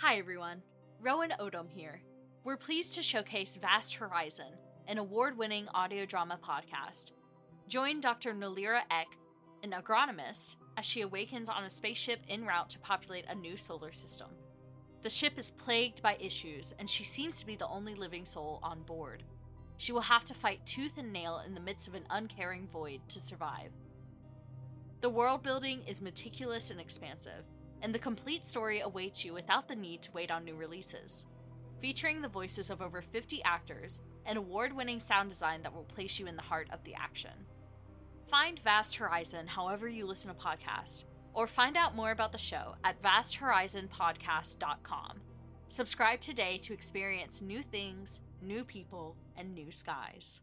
Hi, everyone. Rowan Odom here. We're pleased to showcase Vast Horizon, an award winning audio drama podcast. Join Dr. Nalira Eck, an agronomist, as she awakens on a spaceship en route to populate a new solar system. The ship is plagued by issues, and she seems to be the only living soul on board. She will have to fight tooth and nail in the midst of an uncaring void to survive. The world building is meticulous and expansive, and the complete story awaits you without the need to wait on new releases. Featuring the voices of over 50 actors and award winning sound design that will place you in the heart of the action. Find Vast Horizon however you listen to podcasts, or find out more about the show at vasthorizonpodcast.com. Subscribe today to experience new things, new people, and new skies.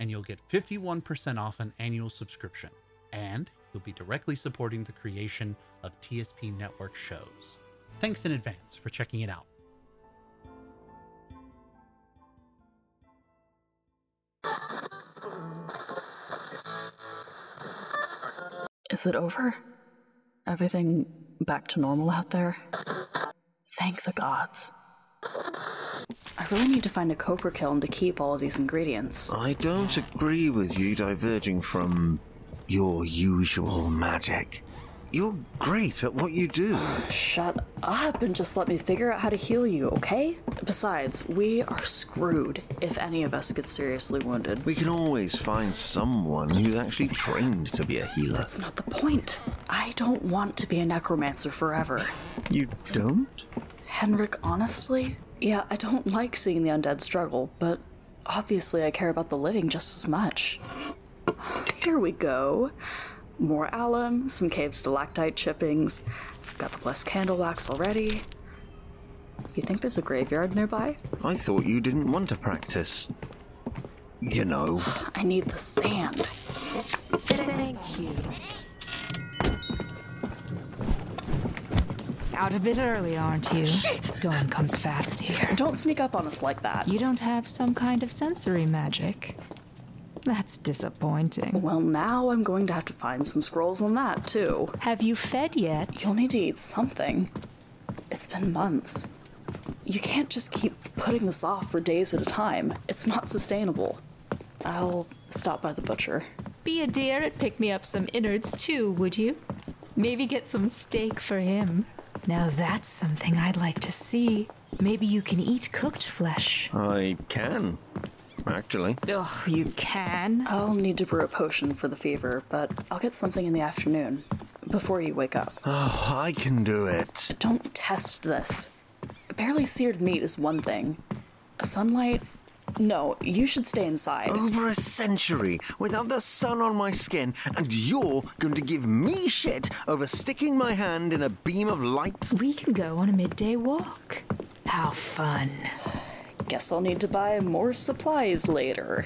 and you'll get 51% off an annual subscription. And you'll be directly supporting the creation of TSP Network shows. Thanks in advance for checking it out. Is it over? Everything back to normal out there? Thank the gods. I really need to find a copra kiln to keep all of these ingredients. I don't agree with you diverging from your usual magic. You're great at what you do. Shut up and just let me figure out how to heal you, okay? Besides, we are screwed if any of us get seriously wounded. We can always find someone who's actually trained to be a healer. That's not the point. I don't want to be a necromancer forever. You don't? Henrik, honestly? Yeah, I don't like seeing the undead struggle, but obviously I care about the living just as much. Here we go. More alum, some cave stalactite chippings. Got the blessed candle wax already. You think there's a graveyard nearby? I thought you didn't want to practice. You know. I need the sand. Thank you. Out a bit early, aren't you? Shit! Dawn comes fast here. Don't sneak up on us like that. You don't have some kind of sensory magic. That's disappointing. Well, now I'm going to have to find some scrolls on that, too. Have you fed yet? You'll need to eat something. It's been months. You can't just keep putting this off for days at a time. It's not sustainable. I'll stop by the butcher. Be a dear and pick me up some innards too, would you? Maybe get some steak for him. Now that's something I'd like to see. Maybe you can eat cooked flesh. I can, actually. Ugh, you can. I'll need to brew a potion for the fever, but I'll get something in the afternoon before you wake up. Oh, I can do it. Don't test this. Barely seared meat is one thing. Sunlight? No, you should stay inside. Over a century without the sun on my skin, and you're going to give me shit over sticking my hand in a beam of light? We can go on a midday walk. How fun. Guess I'll need to buy more supplies later.